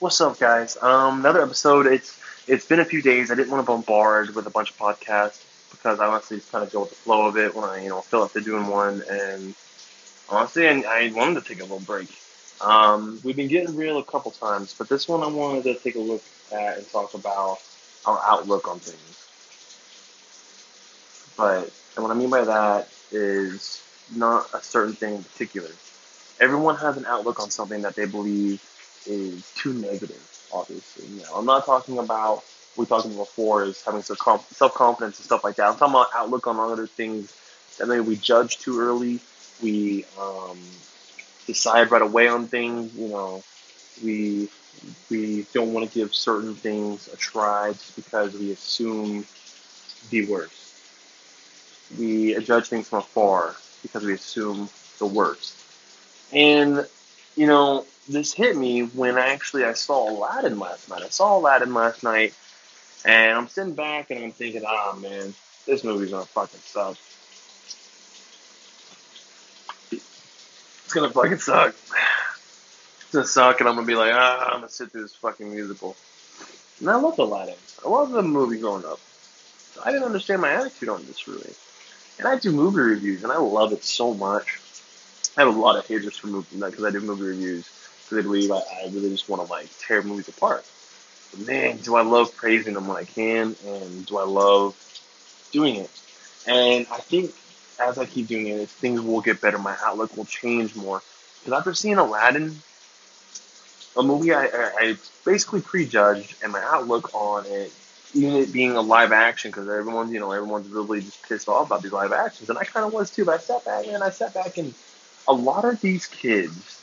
What's up, guys? Um, another episode. It's it's been a few days. I didn't want to bombard with a bunch of podcasts because I honestly just kind of go with the flow of it when I you know feel like they're doing one, and honestly, I, I wanted to take a little break. Um, we've been getting real a couple times, but this one I wanted to take a look at and talk about our outlook on things. But and what I mean by that is not a certain thing in particular. Everyone has an outlook on something that they believe is too negative, obviously. You know, I'm not talking about we talked about before is having self confidence and stuff like that. I'm talking about outlook on other things that maybe we judge too early. We um, decide right away on things. You know, we we don't want to give certain things a try just because we assume the worst. We judge things from afar because we assume the worst. And you know, this hit me when actually I saw Aladdin last night. I saw Aladdin last night, and I'm sitting back and I'm thinking, ah, man, this movie's gonna fucking suck. It's gonna fucking suck. It's gonna suck, and I'm gonna be like, ah, I'm gonna sit through this fucking musical. And I loved Aladdin. I loved the movie growing up. I didn't understand my attitude on this really. And I do movie reviews, and I love it so much. I have a lot of haters for movie because I do movie reviews believe I, I really just want to like tear movies apart. But man, do I love praising them when I can, and do I love doing it? And I think as I keep doing it, things will get better. My outlook will change more. Because after seeing Aladdin, a movie I, I, I basically prejudged, and my outlook on it, even it being a live action, because everyone's you know everyone's really just pissed off about these live actions, and I kind of was too. But I sat back and I sat back and a lot of these kids,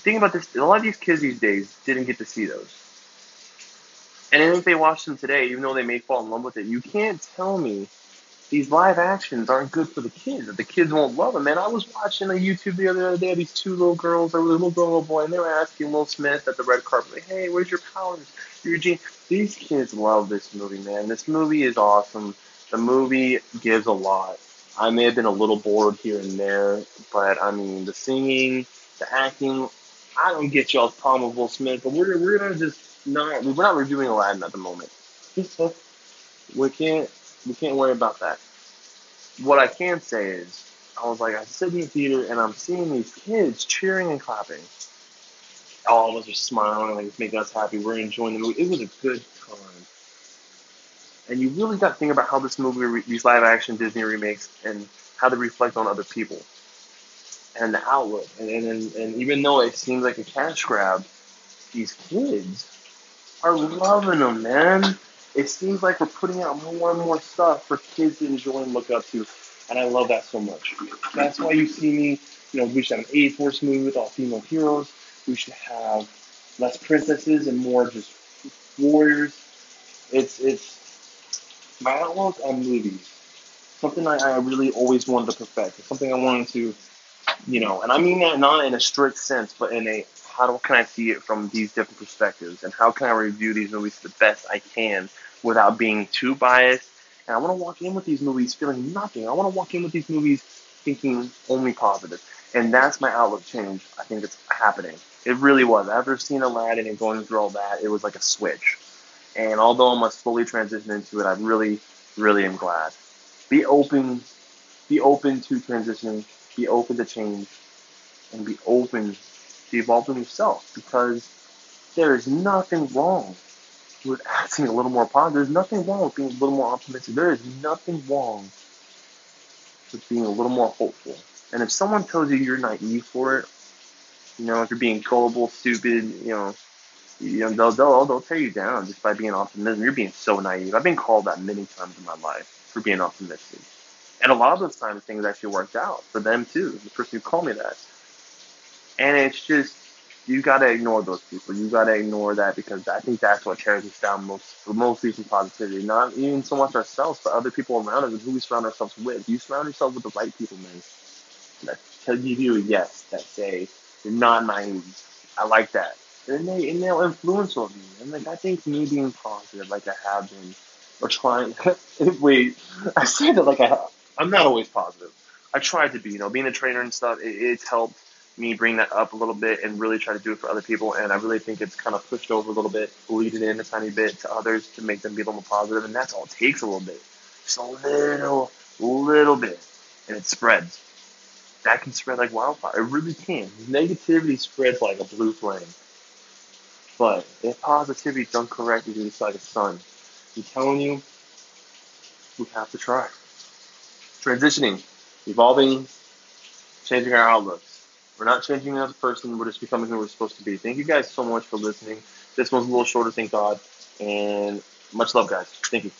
think about this, a lot of these kids these days didn't get to see those. And if they watch them today, even though they may fall in love with it, you can't tell me these live actions aren't good for the kids, that the kids won't love them. Man, I was watching a YouTube the other day, these two little girls, a little girl, little boy, and they were asking Will Smith at the red carpet, like, hey, where's your powers? Your gene? These kids love this movie, man. This movie is awesome. The movie gives a lot. I may have been a little bored here and there, but I mean, the singing, the acting, I don't get y'all's problem with Will Smith, but we're, we're gonna just not, we're not reviewing Aladdin at the moment. we can't, we can't worry about that. What I can say is, I was like, I sit in the theater and I'm seeing these kids cheering and clapping. All of us are smiling, like it's making us happy. We're enjoying the movie. It was a good time and you really got to think about how this movie, these live action Disney remakes, and how they reflect on other people and the outlook. And, and, and even though it seems like a cash grab, these kids are loving them, man. It seems like we're putting out more and more stuff for kids to enjoy and look up to. And I love that so much. That's why you see me, you know, we should have an A-Force movie with all female heroes. We should have less princesses and more just warriors. It's it's my outlook on movies, something I, I really always wanted to perfect. It's something I wanted to, you know, and I mean that not in a strict sense, but in a how can I see it from these different perspectives, and how can I review these movies the best I can without being too biased. And I want to walk in with these movies feeling nothing. I want to walk in with these movies thinking only positive. And that's my outlook change. I think it's happening. It really was. After seeing Aladdin and going through all that, it was like a switch. And although I'm slowly transition into it, I really, really am glad. Be open, be open to transitioning, be open to change, and be open to evolving yourself because there is nothing wrong with acting a little more positive. There's nothing wrong with being a little more optimistic. There is nothing wrong with being a little more hopeful. And if someone tells you you're naive for it, you know, if you're being gullible, stupid, you know, you know, they'll, they'll, they'll tear you down just by being optimistic. You're being so naive. I've been called that many times in my life for being optimistic. And a lot of those times things actually worked out for them too, the person who called me that. And it's just, you gotta ignore those people. You gotta ignore that because I think that's what tears us down most, for most recent positivity. Not even so much ourselves, but other people around us and who we surround ourselves with. You surround yourself with the right people, man. That tell you a yes, that say, you're not naive. I like that and they and they'll influence on me. And like I think me being positive, like I have been, or trying. wait, I say that like I I'm not always positive. I tried to be, you know, being a trainer and stuff. It, it's helped me bring that up a little bit and really try to do it for other people. And I really think it's kind of pushed over a little bit, bleeding in a tiny bit to others to make them be a little more positive. And that's all it takes a little bit. Just a little, little bit. And it spreads. That can spread like wildfire. It really can. Negativity spreads like a blue flame. But if positivity done correctly, it's like a sun. I'm telling you, we have to try. Transitioning, evolving, changing our outlooks. We're not changing as a person, we're just becoming who we're supposed to be. Thank you guys so much for listening. This one's a little shorter, thank God. And much love, guys. Thank you.